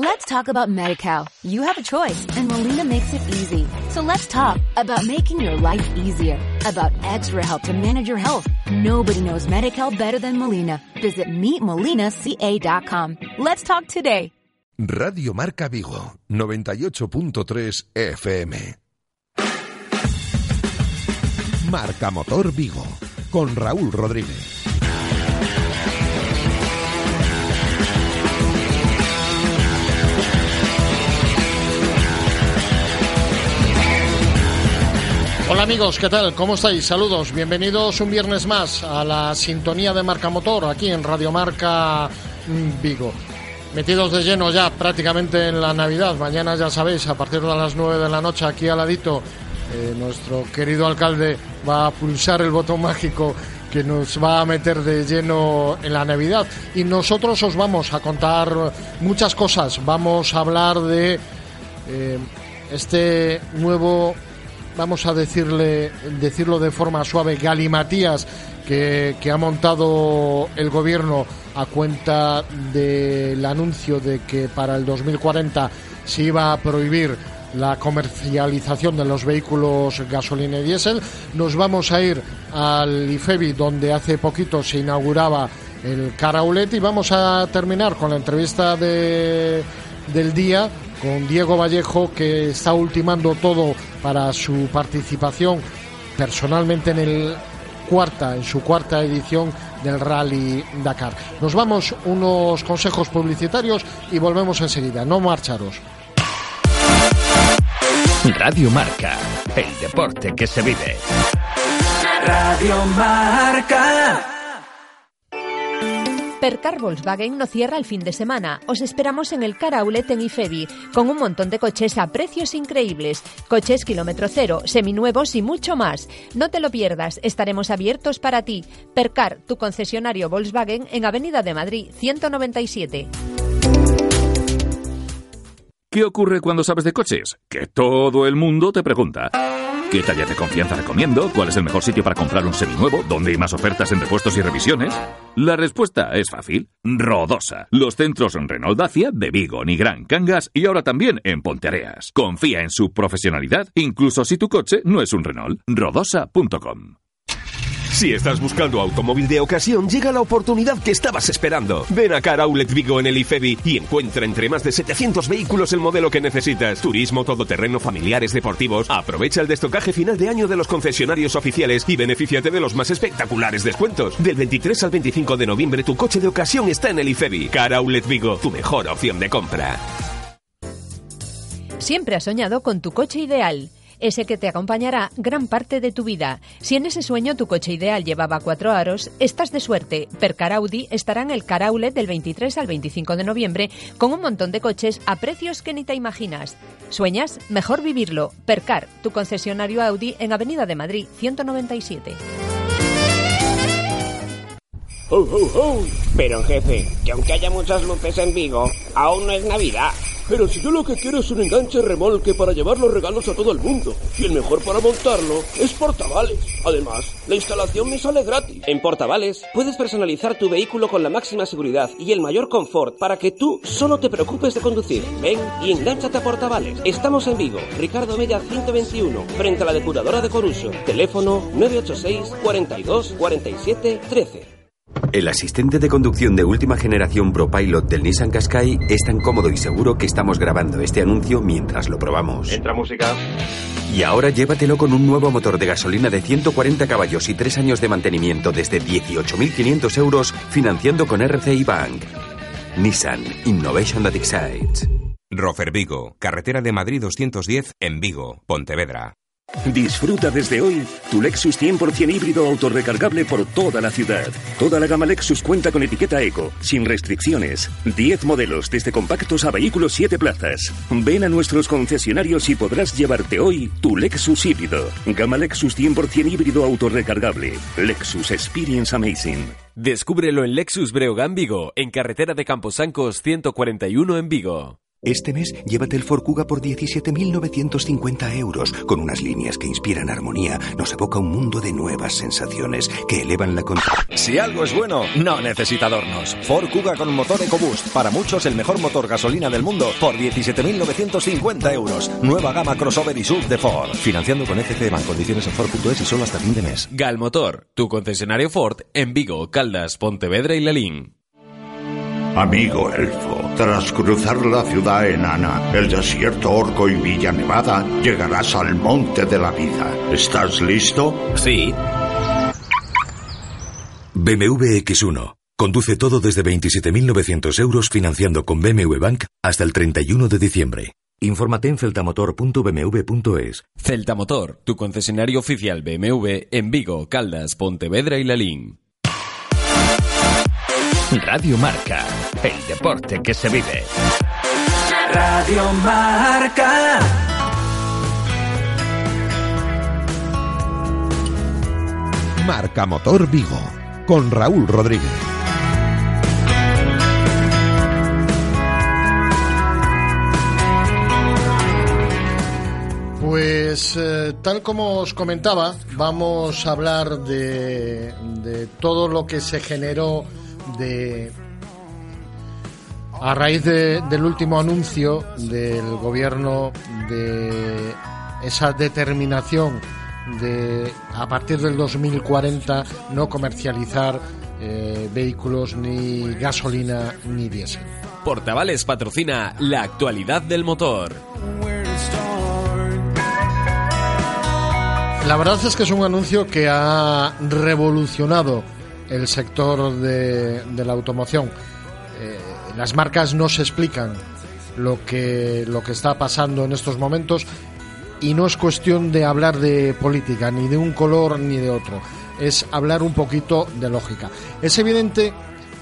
Let's talk about MediCal. You have a choice and Molina makes it easy. So let's talk about making your life easier, about extra help to manage your health. Nobody knows MediCal better than Molina. Visit meetmolinaca.com. Let's talk today. Radio Marca Vigo, 98.3 FM. Marca Motor Vigo, con Raúl Rodríguez. Hola amigos, ¿qué tal? ¿Cómo estáis? Saludos, bienvenidos un viernes más a la sintonía de Marca Motor aquí en Radio Marca mm, Vigo. Metidos de lleno ya prácticamente en la Navidad. Mañana ya sabéis, a partir de las 9 de la noche aquí al ladito, eh, nuestro querido alcalde va a pulsar el botón mágico que nos va a meter de lleno en la Navidad. Y nosotros os vamos a contar muchas cosas. Vamos a hablar de eh, este nuevo vamos a decirle, decirlo de forma suave, galimatías que, que ha montado el gobierno a cuenta del anuncio de que para el 2040 se iba a prohibir la comercialización de los vehículos gasolina y diésel. Nos vamos a ir al IFEBI, donde hace poquito se inauguraba el Caraulet, y vamos a terminar con la entrevista de, del día con Diego Vallejo, que está ultimando todo para su participación personalmente en el cuarta, en su cuarta edición del Rally Dakar. Nos vamos unos consejos publicitarios y volvemos enseguida. No marcharos. Radio Marca, el deporte que se vive. Radio Marca. Percar Volkswagen no cierra el fin de semana. Os esperamos en el Caraulet en Ifebi, con un montón de coches a precios increíbles. Coches kilómetro cero, seminuevos y mucho más. No te lo pierdas, estaremos abiertos para ti. Percar, tu concesionario Volkswagen en Avenida de Madrid, 197. ¿Qué ocurre cuando sabes de coches? Que todo el mundo te pregunta. ¿Qué talla de confianza recomiendo? ¿Cuál es el mejor sitio para comprar un seminuevo? ¿Dónde hay más ofertas en repuestos y revisiones? La respuesta es fácil. Rodosa. Los centros Renault Dacia de Vigo, Nigrán, Cangas y ahora también en Ponteareas. Confía en su profesionalidad, incluso si tu coche no es un Renault. Rodosa.com si estás buscando automóvil de ocasión, llega la oportunidad que estabas esperando. Ven a Car Outlet Vigo en el IFEBI y encuentra entre más de 700 vehículos el modelo que necesitas. Turismo, todoterreno, familiares, deportivos. Aprovecha el destocaje final de año de los concesionarios oficiales y benefíciate de los más espectaculares descuentos. Del 23 al 25 de noviembre tu coche de ocasión está en el IFEBI. Car Outlet Vigo, tu mejor opción de compra. Siempre has soñado con tu coche ideal ese que te acompañará gran parte de tu vida. Si en ese sueño tu coche ideal llevaba cuatro aros, estás de suerte. Percar Audi estará en el Caraulet del 23 al 25 de noviembre con un montón de coches a precios que ni te imaginas. ¿Sueñas? Mejor vivirlo. Percar, tu concesionario Audi en Avenida de Madrid 197. ¡Oh, oh, oh! Pero jefe, que aunque haya muchas luces en Vigo, aún no es Navidad. Pero si yo lo que quiero es un enganche remolque para llevar los regalos a todo el mundo. Y el mejor para montarlo es Portavales. Además, la instalación me sale gratis. En Portavales puedes personalizar tu vehículo con la máxima seguridad y el mayor confort para que tú solo te preocupes de conducir. Ven y engánchate a Portavales. Estamos en Vigo, Ricardo Mella 121, frente a la depuradora de Coruso. Teléfono 986 42 47 13. El asistente de conducción de última generación ProPilot del Nissan Qashqai es tan cómodo y seguro que estamos grabando este anuncio mientras lo probamos. Entra música. Y ahora llévatelo con un nuevo motor de gasolina de 140 caballos y 3 años de mantenimiento desde 18.500 euros financiando con RCI Bank. Nissan Innovation that excites. Rofer Vigo, carretera de Madrid 210 en Vigo, Pontevedra. Disfruta desde hoy tu Lexus 100% híbrido autorrecargable por toda la ciudad. Toda la gama Lexus cuenta con etiqueta Eco, sin restricciones. 10 modelos, desde compactos a vehículos 7 plazas. Ven a nuestros concesionarios y podrás llevarte hoy tu Lexus híbrido. Gama Lexus 100% híbrido autorrecargable. Lexus Experience Amazing. Descúbrelo en Lexus Breogán Vigo, en carretera de Camposancos 141 en Vigo. Este mes, llévate el Ford Kuga por 17.950 euros, con unas líneas que inspiran armonía, nos evoca un mundo de nuevas sensaciones que elevan la con... Si algo es bueno, no necesita adornos. Ford Kuga con motor EcoBoost, para muchos el mejor motor gasolina del mundo, por 17.950 euros. Nueva gama crossover y sub de Ford. Financiando con FCM en condiciones en Ford.es y solo hasta fin de mes. Galmotor, tu concesionario Ford en Vigo, Caldas, Pontevedra y Lelín. Amigo elfo, tras cruzar la ciudad enana, el desierto orco y Villa Nevada, llegarás al monte de la vida. ¿Estás listo? Sí. BMW X1. Conduce todo desde 27.900 euros financiando con BMW Bank hasta el 31 de diciembre. Infórmate en celtamotor.bmw.es. Celtamotor, tu concesionario oficial BMW en Vigo, Caldas, Pontevedra y Lalín. Radio Marca, el deporte que se vive. Radio Marca. Marca Motor Vigo, con Raúl Rodríguez. Pues eh, tal como os comentaba, vamos a hablar de, de todo lo que se generó de a raíz de- del último anuncio del gobierno de esa determinación de a partir del 2040 no comercializar eh, vehículos ni gasolina ni diésel. Portavales patrocina la actualidad del motor. La verdad es que es un anuncio que ha revolucionado el sector de, la automoción. Eh, las marcas no se explican lo que, lo que está pasando en estos momentos y no es cuestión de hablar de política, ni de un color ni de otro. Es hablar un poquito de lógica. Es evidente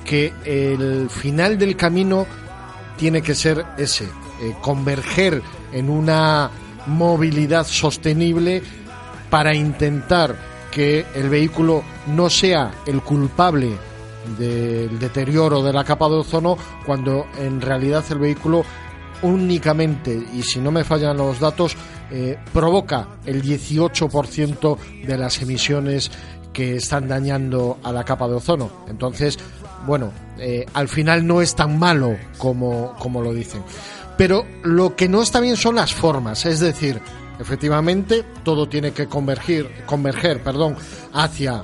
que el final del camino tiene que ser ese, eh, converger en una movilidad sostenible para intentar que el vehículo no sea el culpable del deterioro de la capa de ozono cuando en realidad el vehículo únicamente, y si no me fallan los datos, eh, provoca el 18% de las emisiones que están dañando a la capa de ozono. Entonces, bueno, eh, al final no es tan malo como, como lo dicen. Pero lo que no está bien son las formas, es decir, efectivamente todo tiene que convergir, converger perdón, hacia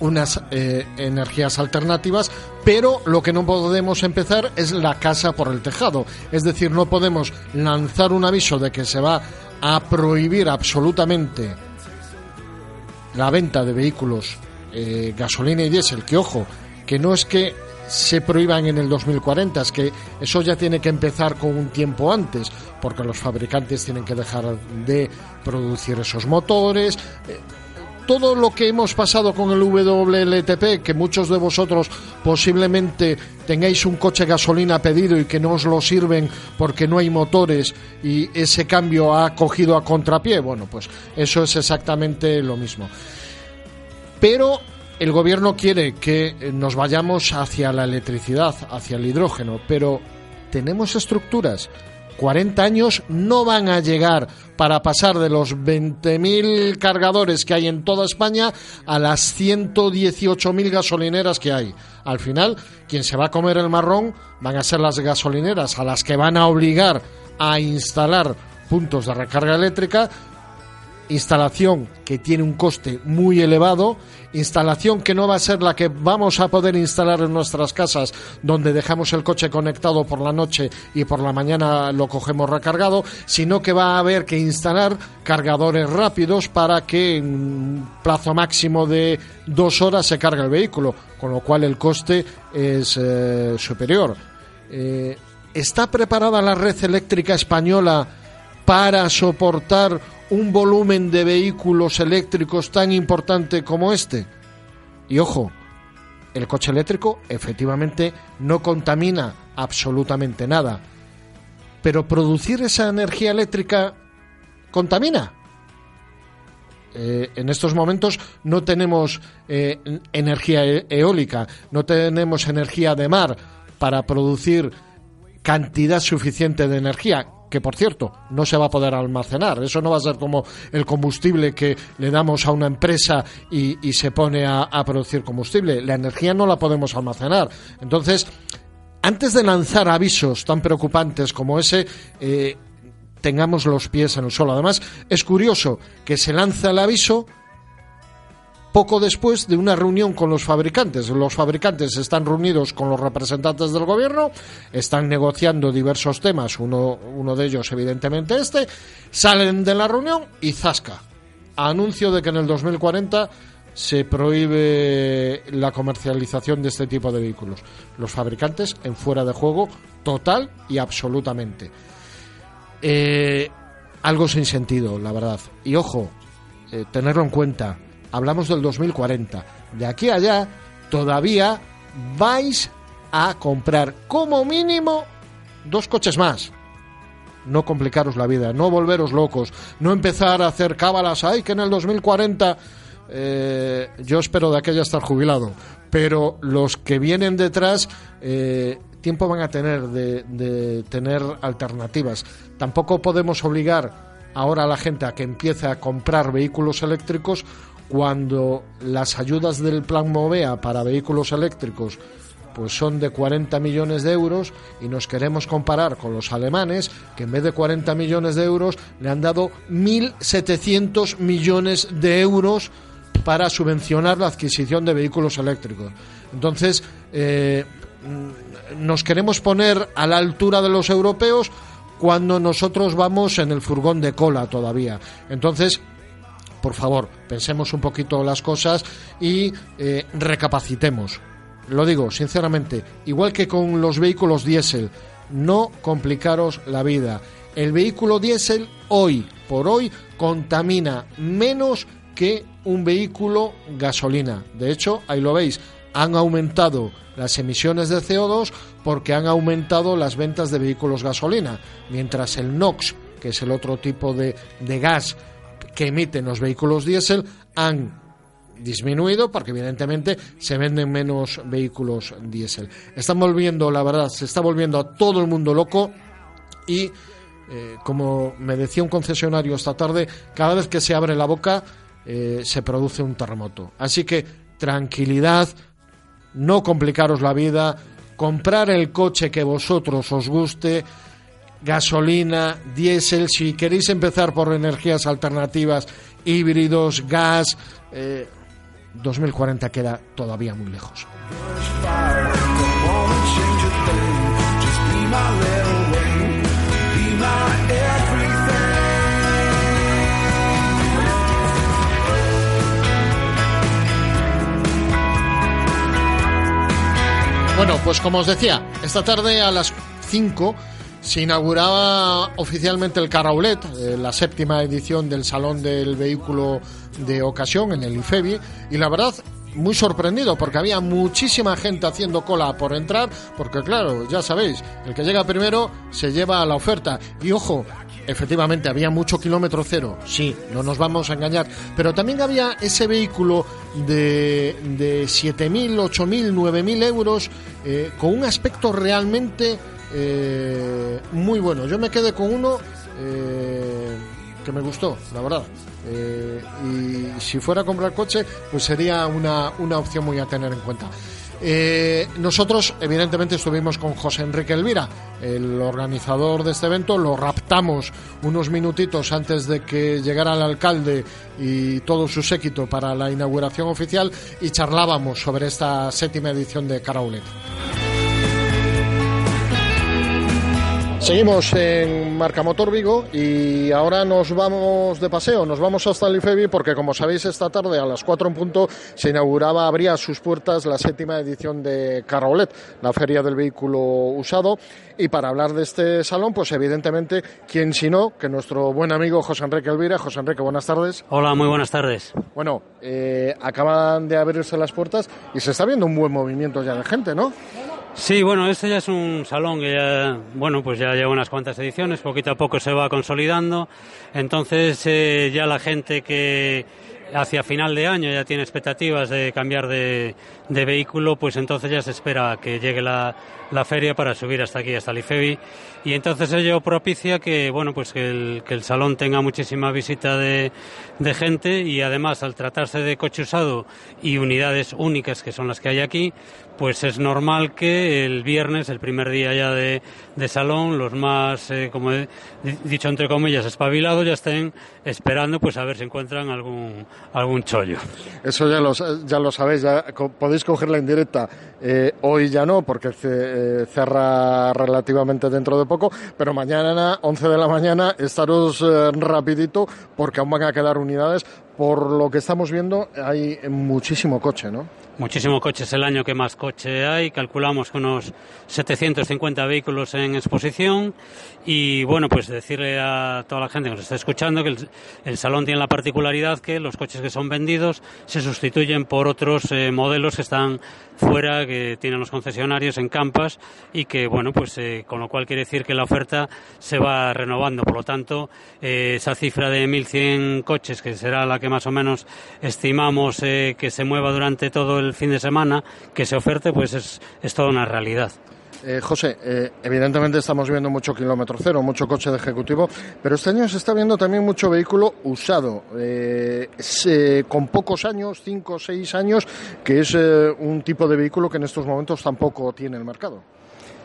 unas eh, energías alternativas, pero lo que no podemos empezar es la casa por el tejado. Es decir, no podemos lanzar un aviso de que se va a prohibir absolutamente la venta de vehículos eh, gasolina y diésel, que ojo, que no es que se prohíban en el 2040, es que eso ya tiene que empezar con un tiempo antes, porque los fabricantes tienen que dejar de producir esos motores. eh, todo lo que hemos pasado con el WLTP, que muchos de vosotros posiblemente tengáis un coche gasolina pedido y que no os lo sirven porque no hay motores y ese cambio ha cogido a contrapié, bueno, pues eso es exactamente lo mismo. Pero el gobierno quiere que nos vayamos hacia la electricidad, hacia el hidrógeno, pero tenemos estructuras. 40 años no van a llegar para pasar de los 20.000 cargadores que hay en toda España a las 118.000 gasolineras que hay. Al final, quien se va a comer el marrón van a ser las gasolineras a las que van a obligar a instalar puntos de recarga eléctrica instalación que tiene un coste muy elevado, instalación que no va a ser la que vamos a poder instalar en nuestras casas, donde dejamos el coche conectado por la noche y por la mañana lo cogemos recargado, sino que va a haber que instalar cargadores rápidos para que en un plazo máximo de dos horas se cargue el vehículo, con lo cual el coste es eh, superior. Eh, ¿Está preparada la red eléctrica española para soportar un volumen de vehículos eléctricos tan importante como este? Y ojo, el coche eléctrico efectivamente no contamina absolutamente nada, pero producir esa energía eléctrica contamina. Eh, en estos momentos no tenemos eh, energía e- eólica, no tenemos energía de mar para producir cantidad suficiente de energía que por cierto no se va a poder almacenar. Eso no va a ser como el combustible que le damos a una empresa y, se pone a, a, producir combustible. La energía no la podemos almacenar. Entonces, antes de lanzar avisos tan preocupantes como ese, eh, tengamos los pies en el suelo. Además, es curioso que se lanza el aviso poco después de una reunión con los fabricantes. Los fabricantes están reunidos con los representantes del gobierno, están negociando diversos temas, uno, uno de ellos evidentemente este, salen de la reunión y zasca. Anuncio de que en el 2040 se prohíbe la comercialización de este tipo de vehículos. Los fabricantes en fuera de juego total y absolutamente. Eh, algo sin sentido, la verdad. Y ojo, eh, tenerlo en cuenta hablamos del 2040. De aquí a allá, todavía vais a comprar como mínimo dos coches más. No complicaros la vida, no volveros locos, no empezar a hacer cábalas. Ay, que en el 2040 eh, yo espero de aquella estar jubilado, pero los que vienen detrás eh, tiempo van a tener de, de tener alternativas. Tampoco podemos obligar ahora a la gente a que empiece a comprar vehículos eléctricos cuando las ayudas del plan Movea para vehículos eléctricos pues son de 40 millones de euros y nos queremos comparar con los alemanes que en vez de 40 millones de euros le han dado 1.700 millones de euros para subvencionar la adquisición de vehículos eléctricos. Entonces, eh, nos queremos poner a la altura de los europeos cuando nosotros vamos en el furgón de cola todavía. Entonces, por favor, pensemos un poquito las cosas y eh, recapacitemos. Lo digo sinceramente, igual que con los vehículos diésel, no complicaros la vida. El vehículo diésel hoy por hoy contamina menos que un vehículo gasolina. De hecho, ahí lo veis, han aumentado las emisiones de CO2 porque han aumentado las ventas de vehículos gasolina, mientras el NOx, que es el otro tipo de, de gas que emiten los vehículos diésel han disminuido porque evidentemente se venden menos vehículos diésel. Están volviendo, la verdad, se está volviendo a todo el mundo loco y eh, como me decía un concesionario esta tarde, cada vez que se abre la boca eh, se produce un terremoto. Así que tranquilidad, no complicaros la vida, comprar el coche que vosotros os guste, gasolina, diésel, si queréis empezar por energías alternativas, híbridos, gas, eh, 2040 queda todavía muy lejos. Bueno, pues como os decía, esta tarde a las 5 se inauguraba oficialmente el Caraulet, eh, la séptima edición del Salón del Vehículo de Ocasión en el IFEBI, y la verdad muy sorprendido porque había muchísima gente haciendo cola por entrar, porque claro, ya sabéis, el que llega primero se lleva la oferta. Y ojo, efectivamente había mucho kilómetro cero, sí, no nos vamos a engañar, pero también había ese vehículo de, de 7.000, 8.000, 9.000 euros eh, con un aspecto realmente eh, muy bueno. Yo me quedé con uno eh, que me gustó, la verdad. Eh, y si fuera a comprar coche, pues sería una, una opción muy a tener en cuenta. Nosotros, evidentemente, estuvimos con José Enrique Elvira, el organizador de este evento. Lo raptamos unos minutitos antes de que llegara el alcalde y todo su séquito para la inauguración oficial y charlábamos sobre esta séptima edición de Caraulet. Seguimos en Marca Motor Vigo y ahora nos vamos de paseo, nos vamos hasta el IFEBI porque como sabéis esta tarde a las 4 en punto se inauguraba, abría sus puertas la séptima edición de Carrolet, la feria del vehículo usado y para hablar de este salón pues evidentemente quién si no que nuestro buen amigo José Enrique Elvira. José Enrique, buenas tardes. Hola, muy buenas tardes. Bueno, eh, acaban de abrirse las puertas y se está viendo un buen movimiento ya de gente, ¿no? Sí, bueno, este ya es un salón que ya, bueno, pues ya lleva unas cuantas ediciones, poquito a poco se va consolidando, entonces eh, ya la gente que hacia final de año ya tiene expectativas de cambiar de, vehículo, pues entonces ya se espera que llegue la, la feria para subir hasta aquí, hasta el. Y entonces ello propicia que, bueno, pues que el, que el salón tenga muchísima visita de, de gente y además al tratarse de coche usado y unidades únicas que son las que hay aquí, pues es normal que el viernes, el primer día ya de, de salón, los más, eh, como he dicho entre comillas, espabilados ya estén esperando pues a ver si encuentran algún, algún chollo. Eso ya lo, ya lo sabéis, ya podéis coger la indirecta. Eh, hoy ya no, porque eh, cerra relativamente dentro de poco, pero mañana, 11 de la mañana, estaros eh, rapidito, porque aún van a quedar unidades. Por lo que estamos viendo, hay muchísimo coche, ¿no? Muchísimo coche, es el año que más coche hay, calculamos unos 750 vehículos en exposición. Y bueno, pues decirle a toda la gente que nos está escuchando que el, salón tiene la particularidad que los coches que son vendidos se sustituyen por otros eh, modelos que están fuera, que tienen los concesionarios en campas y que bueno, pues eh, con lo cual quiere decir que la oferta se va renovando, por lo tanto eh, esa cifra de 1.100 coches que será la que más o menos estimamos eh, que se mueva durante todo el fin de semana, que se oferte, pues es, es toda una realidad. Eh, José, eh, evidentemente estamos viendo mucho kilómetro cero, mucho coche de ejecutivo, pero este año se está viendo también mucho vehículo usado, se, con pocos años, cinco o seis años, que es un tipo de vehículo que en estos momentos tampoco tiene el mercado.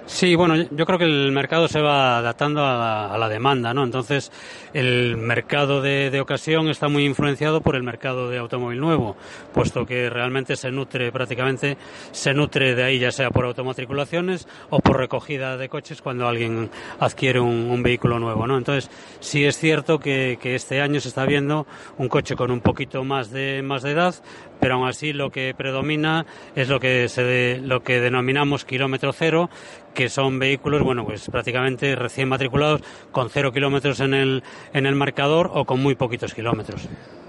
Sí, bueno, yo creo que el mercado se va adaptando a la, a la demanda, ¿no? Entonces, el mercado de, de, ocasión está muy influenciado por el mercado de automóvil nuevo, puesto que realmente se nutre, prácticamente, se nutre de ahí, ya sea por automatriculaciones o por recogida de coches cuando alguien adquiere un, vehículo nuevo, ¿no? Entonces, sí es cierto que, que, este año se está viendo un coche con un poquito más de, más de edad, pero aún así lo que predomina es lo que, se de, lo que denominamos kilómetro cero, que son vehículos, bueno, pues prácticamente recién matriculados con cero kilómetros en el, en el marcador o con muy poquitos kilómetros.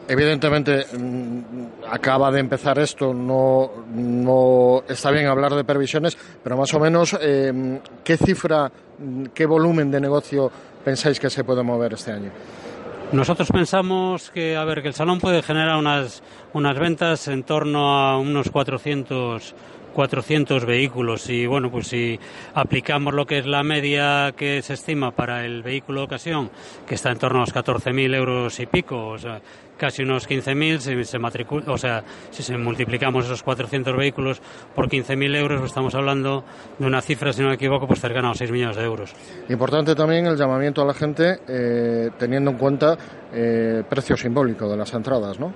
Evidentemente, acaba de empezar esto, no, no está bien hablar de previsiones, pero más o menos, eh, ¿qué cifra, qué volumen de negocio pensáis que se puede mover este año? Nosotros pensamos que, a ver, que el salón puede generar unas, unas ventas en torno a unos 400 400 vehículos y bueno pues si aplicamos lo que es la media que se estima para el vehículo de ocasión que está en torno a los 14.000 euros y pico o sea casi unos 15.000 si se matricula o sea si se multiplicamos esos 400 vehículos por 15.000 euros pues estamos hablando de una cifra si no me equivoco pues cercana a 6 millones de euros importante también el llamamiento a la gente eh, teniendo en cuenta eh, el precio simbólico de las entradas ¿no?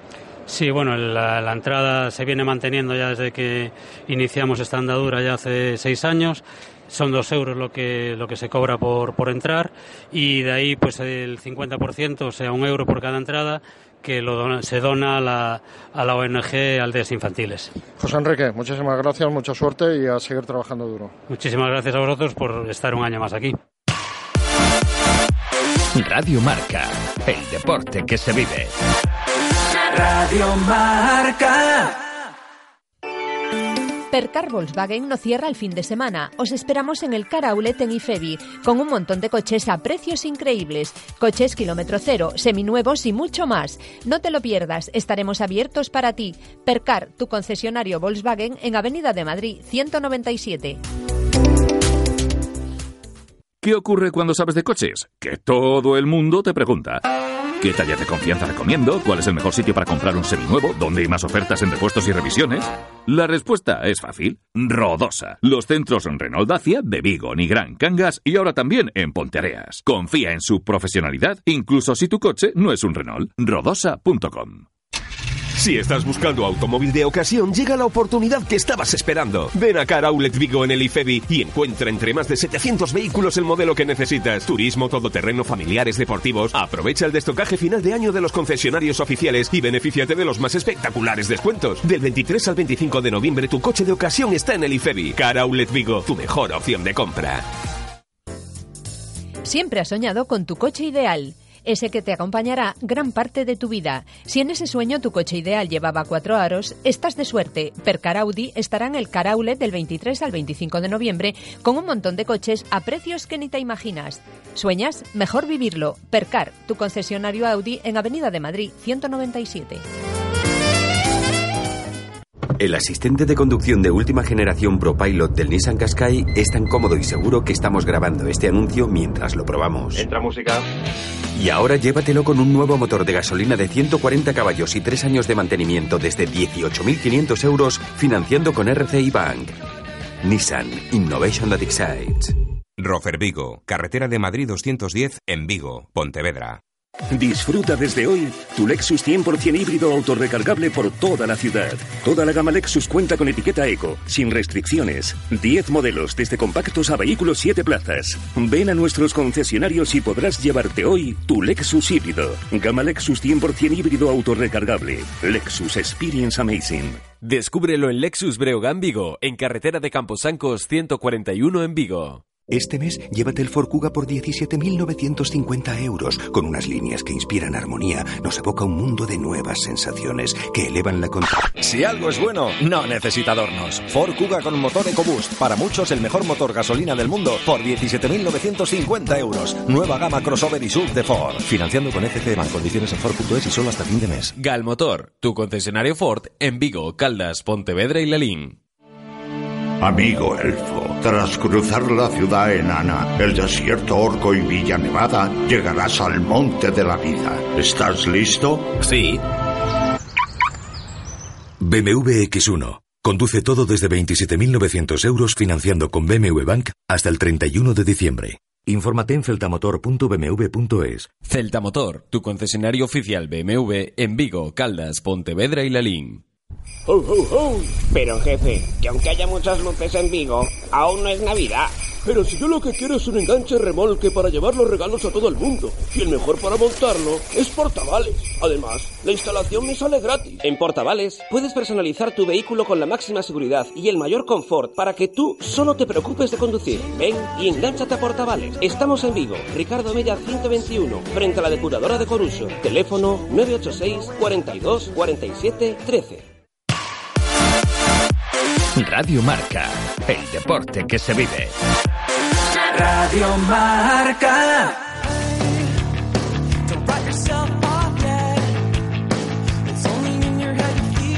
Sí, bueno, la, la, entrada se viene manteniendo ya desde que iniciamos esta andadura ya hace seis años. Son dos euros lo que, lo que se cobra por, por entrar y de ahí pues el 50%, o sea, un euro por cada entrada, que lo dona, se dona a la, a la ONG Aldeas Infantiles. José Enrique, muchísimas gracias, mucha suerte y a seguir trabajando duro. Muchísimas gracias a vosotros por estar un año más aquí. Radio Marca, el deporte que se vive. Radio Marca. Percar Volkswagen no cierra el fin de semana. Os esperamos en el Car Outlet en Ifebi, con un montón de coches a precios increíbles. Coches kilómetro cero, seminuevos y mucho más. No te lo pierdas, estaremos abiertos para ti. Percar, tu concesionario Volkswagen en Avenida de Madrid, 197. ¿Qué ocurre cuando sabes de coches? Que todo el mundo te pregunta. ¿Qué talla de confianza recomiendo? ¿Cuál es el mejor sitio para comprar un seminuevo? ¿Dónde hay más ofertas en repuestos y revisiones? La respuesta es fácil. Rodosa. Los centros Renault Dacia de Vigo, Nigrán, Cangas y ahora también en Ponteareas. Confía en su profesionalidad, incluso si tu coche no es un Renault. Rodosa.com si estás buscando automóvil de ocasión, llega la oportunidad que estabas esperando. Ven a Car Outlet Vigo en el IFEBI y encuentra entre más de 700 vehículos el modelo que necesitas. Turismo, todoterreno, familiares, deportivos. Aprovecha el destocaje final de año de los concesionarios oficiales y benefíciate de los más espectaculares descuentos. Del 23 al 25 de noviembre tu coche de ocasión está en el IFEBI. Car Outlet Vigo, tu mejor opción de compra. Siempre has soñado con tu coche ideal ese que te acompañará gran parte de tu vida. Si en ese sueño tu coche ideal llevaba cuatro aros, estás de suerte. Percar Audi estará en el Caraulet del 23 al 25 de noviembre con un montón de coches a precios que ni te imaginas. ¿Sueñas? Mejor vivirlo. Percar, tu concesionario Audi en Avenida de Madrid 197. El asistente de conducción de última generación ProPilot del Nissan Qashqai es tan cómodo y seguro que estamos grabando este anuncio mientras lo probamos. Entra música. Y ahora llévatelo con un nuevo motor de gasolina de 140 caballos y 3 años de mantenimiento desde 18.500 euros financiando con RCI Bank. Nissan Innovation that excites. Rofer Vigo, carretera de Madrid 210 en Vigo, Pontevedra. Disfruta desde hoy tu Lexus 100% híbrido autorrecargable por toda la ciudad. Toda la gama Lexus cuenta con etiqueta Eco, sin restricciones. 10 modelos, desde compactos a vehículos 7 plazas. Ven a nuestros concesionarios y podrás llevarte hoy tu Lexus híbrido. Gama Lexus 100% híbrido autorrecargable. Lexus Experience Amazing. Descúbrelo en Lexus Breogán Vigo, en carretera de Camposancos 141 en Vigo. Este mes llévate el Ford Kuga por 17.950 euros, con unas líneas que inspiran armonía, nos evoca un mundo de nuevas sensaciones que elevan la contra... Si algo es bueno, no necesita adornos. Ford Kuga con motor EcoBoost, para muchos el mejor motor gasolina del mundo, por 17.950 euros. Nueva gama crossover y sub de Ford. Financiando con FCM en condiciones en Ford.es y solo hasta fin de mes. Galmotor, tu concesionario Ford en Vigo, Caldas, Pontevedra y Lalín. Amigo elfo, tras cruzar la ciudad enana, el desierto orco y Villa Nevada, llegarás al monte de la vida. ¿Estás listo? Sí. BMW X1. Conduce todo desde 27.900 euros financiando con BMW Bank hasta el 31 de diciembre. Infórmate en celtamotor.bmw.es. Celtamotor, tu concesionario oficial BMW en Vigo, Caldas, Pontevedra y Lalín. ¡Oh, oh, oh! Pero jefe, que aunque haya muchas luces en Vigo, aún no es Navidad. Pero si yo lo que quiero es un enganche remolque para llevar los regalos a todo el mundo. Y el mejor para montarlo es Portavales. Además, la instalación me sale gratis. En Portavales puedes personalizar tu vehículo con la máxima seguridad y el mayor confort para que tú solo te preocupes de conducir. Ven y engánchate a Portavales. Estamos en Vigo, Ricardo Mella 121, frente a la depuradora de Coruso. Teléfono 986 42 47 13. Radio Marca, el deporte que se vive. Radio Marca.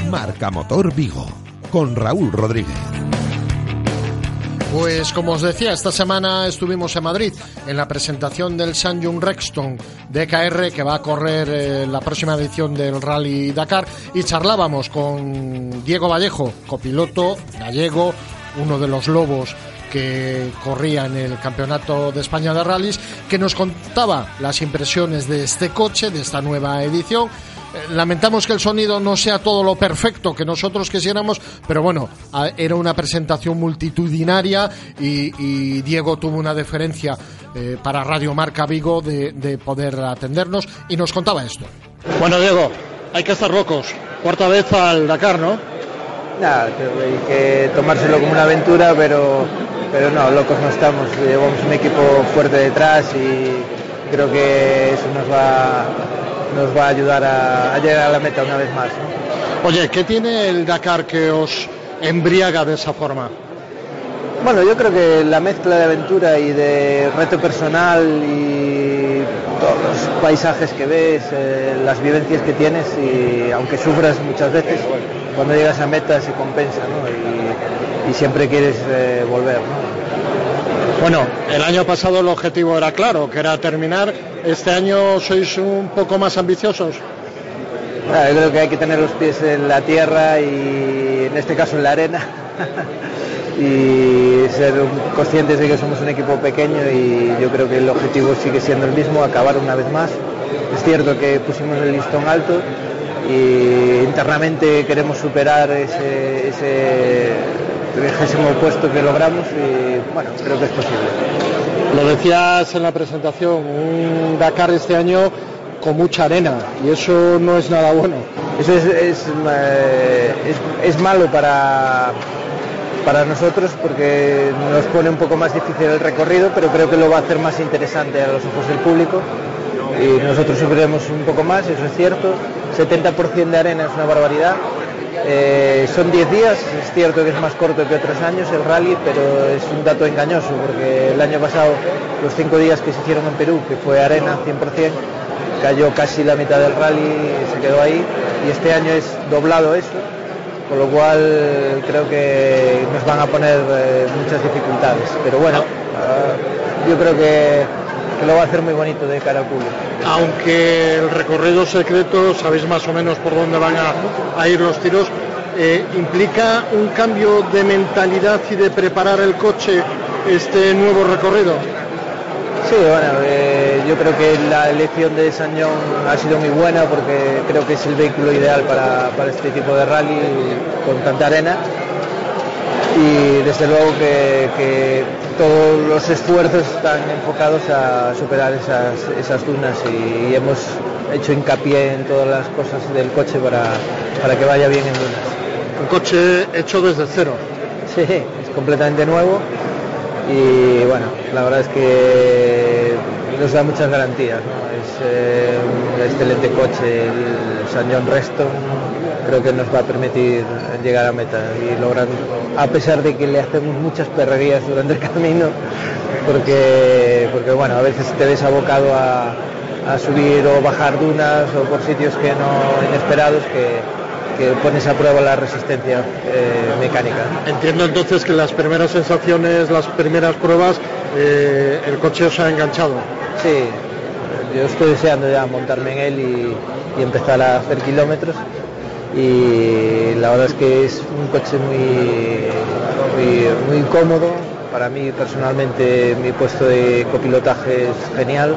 Marca Motor Vigo, con Raúl Rodríguez. Pues como os decía, esta semana estuvimos en Madrid en la presentación del Sanjung Rexton DKR que va a correr eh, la próxima edición del Rally Dakar y charlábamos con Diego Vallejo, copiloto gallego, uno de los lobos que corría en el Campeonato de España de Rallys, que nos contaba las impresiones de este coche, de esta nueva edición. Lamentamos que el sonido no sea todo lo perfecto que nosotros quisiéramos, pero bueno, a- era una presentación multitudinaria y, y Diego tuvo una deferencia eh, para Radio Marca Vigo de, de poder atendernos y nos contaba esto. Bueno, Diego, hay que estar locos. Cuarta vez al Dakar, ¿no? Nada, hay que tomárselo como una aventura, pero, pero no, locos no estamos. Llevamos un equipo fuerte detrás y creo que eso nos va, nos va a ayudar a, a llegar a la meta una vez más. ¿no? Oye, ¿qué tiene el Dakar que os embriaga de esa forma? Bueno, yo creo que la mezcla de aventura y de reto personal y todos los paisajes que ves, eh, las vivencias que tienes y aunque sufras muchas veces, cuando llegas a meta se compensa ¿no? y, y siempre quieres eh, volver. ¿no? Bueno, el año pasado el objetivo era claro, que era terminar. Este año sois un poco más ambiciosos. Ah, yo creo que hay que tener los pies en la tierra y en este caso en la arena y ser conscientes de que somos un equipo pequeño y yo creo que el objetivo sigue siendo el mismo, acabar una vez más. Es cierto que pusimos el listón alto y internamente queremos superar ese, ese trigésimo puesto que logramos y bueno, creo que es posible. Lo decías en la presentación, un Dakar este año con mucha arena y eso no es nada bueno. Eso es, es, eh, es- es malo para, para nosotros porque nos pone un poco más difícil el recorrido, pero creo que lo va a hacer más interesante a los ojos del público. Y nosotros sufriremos un poco más, eso es cierto. 70% de arena es una barbaridad. Eh, son 10 días, es cierto que es más corto que otros años el rally, pero es un dato engañoso porque el año pasado los 5 días que se hicieron en Perú, que fue arena 100%, cayó casi la mitad del rally, se quedó ahí y este año es doblado eso con lo cual creo que nos van a poner eh, muchas dificultades. Pero bueno, ah, yo creo que, que lo va a hacer muy bonito de cara al público. Aunque el recorrido secreto, sabéis más o menos por dónde van a, a ir los tiros, eh, ¿implica un cambio de mentalidad y de preparar el coche este nuevo recorrido? Sí, bueno, eh, yo creo que la elección de Sañón ha sido muy buena porque creo que es el vehículo ideal para, para este tipo de rally con tanta arena y desde luego que, que todos los esfuerzos están enfocados a superar esas, esas dunas y, y hemos hecho hincapié en todas las cosas del coche para, para que vaya bien en dunas. Un coche hecho desde cero. Sí, es completamente nuevo y bueno, la verdad es que nos da muchas garantías. Es eh, un excelente coche, el Sañón Reston creo que nos va a permitir llegar a meta y lograr, a pesar de que le hacemos muchas perrerías durante el camino, porque, porque bueno, a veces te ves abocado a subir o bajar dunas o por sitios que no inesperados que, que pones a prueba la resistencia eh, mecánica. Entiendo entonces que las primeras sensaciones, las primeras pruebas, eh, el coche os ha enganchado. Sí, yo estoy deseando ya montarme en él y, y empezar a hacer kilómetros y la verdad es que es un coche muy, muy, muy cómodo. Para mí personalmente mi puesto de copilotaje es genial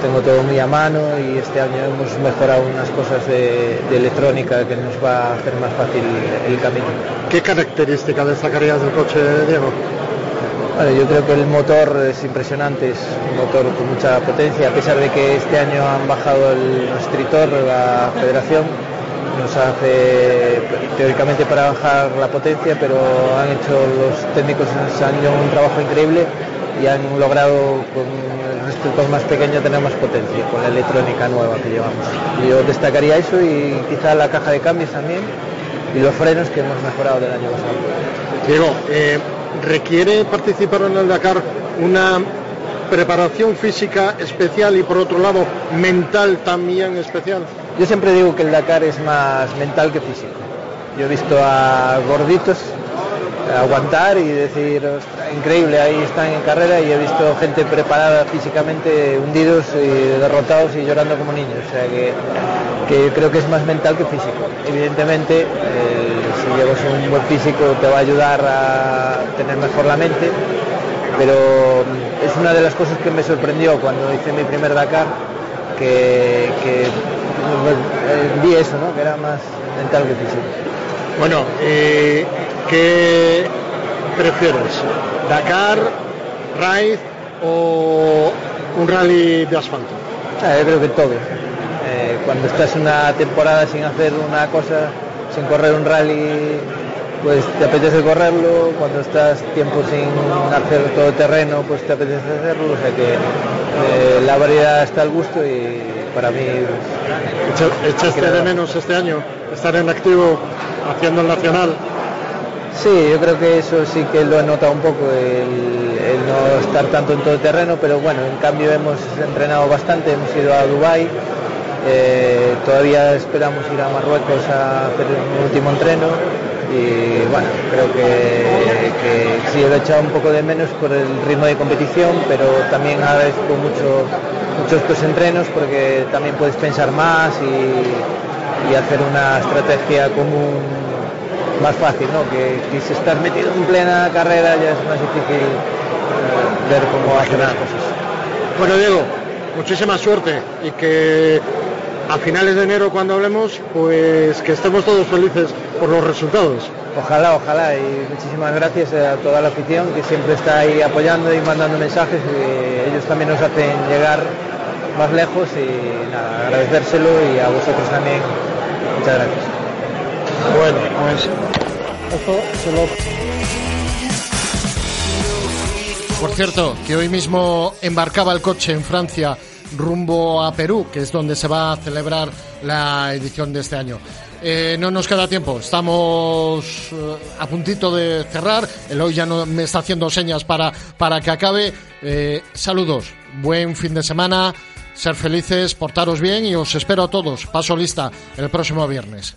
tengo todo muy a mano y este año hemos mejorado unas cosas de, de electrónica que nos va a hacer más fácil el camino. ¿Qué características destacarías del coche, Diego? Bueno, yo creo que el motor es impresionante, es un motor con mucha potencia, a pesar de que este año han bajado el restrictor, la federación nos hace teóricamente para bajar la potencia, pero han hecho los técnicos han hecho un trabajo increíble y han logrado con el restrictor más pequeño tener más potencia con la electrónica nueva que llevamos. Yo destacaría eso y quizá la caja de cambios también y los frenos que hemos mejorado del año pasado. Diego, eh, ¿requiere participar en el Dakar una preparación física especial y por otro lado mental también especial? Yo siempre digo que el Dakar es más mental que físico. Yo he visto a gorditos aguantar y decir, increíble, ahí están en carrera y he visto gente preparada físicamente, hundidos y derrotados y llorando como niños. O sea que, que creo que es más mental que físico. Evidentemente, eh, si llevas un buen físico te va a ayudar a tener mejor la mente, pero es una de las cosas que me sorprendió cuando hice mi primer Dakar, que, vi eso, ¿no? que era más mental que físico. Bueno, eh, ¿qué prefieres? ¿Dakar, Raid o un rally de asfalto? Ah, yo creo que todo. Eh, cuando estás una temporada sin hacer una cosa, sin correr un rally, pues te apetece correrlo. Cuando estás tiempo sin hacer todo terreno, pues te apetece hacerlo. O sea que eh, la variedad está al gusto y para mí... ¿Echaste de menos este año estar en activo haciendo el nacional? Sí, yo creo que eso sí que lo he notado un poco, el, el no estar tanto en todo terreno, pero bueno, en cambio hemos entrenado bastante, hemos ido a Dubái, eh, todavía esperamos ir a Marruecos a hacer un último entreno y bueno, creo que, que sí lo he echado un poco de menos por el ritmo de competición, pero también agradezco mucho, mucho estos entrenos porque también puedes pensar más y, y hacer una estrategia común más fácil, ¿no? Que, que, si estás metido en plena carrera ya es más difícil eh, ver cómo hacer las cosas. Bueno, Diego, muchísima suerte y que a finales de enero cuando hablemos, pues que estemos todos felices por los resultados. Ojalá, ojalá y muchísimas gracias a toda la afición que siempre está ahí apoyando y mandando mensajes y ellos también nos hacen llegar más lejos y nada, agradecérselo y a vosotros también. Muchas gracias. Bueno, pues esto se lo... Por cierto, que hoy mismo embarcaba el coche en Francia rumbo a Perú, que es donde se va a celebrar la edición de este año. Eh, no nos queda tiempo, estamos eh, a puntito de cerrar. El hoy ya no me está haciendo señas para, para que acabe. Eh, saludos, buen fin de semana, ser felices, portaros bien y os espero a todos. Paso lista el próximo viernes.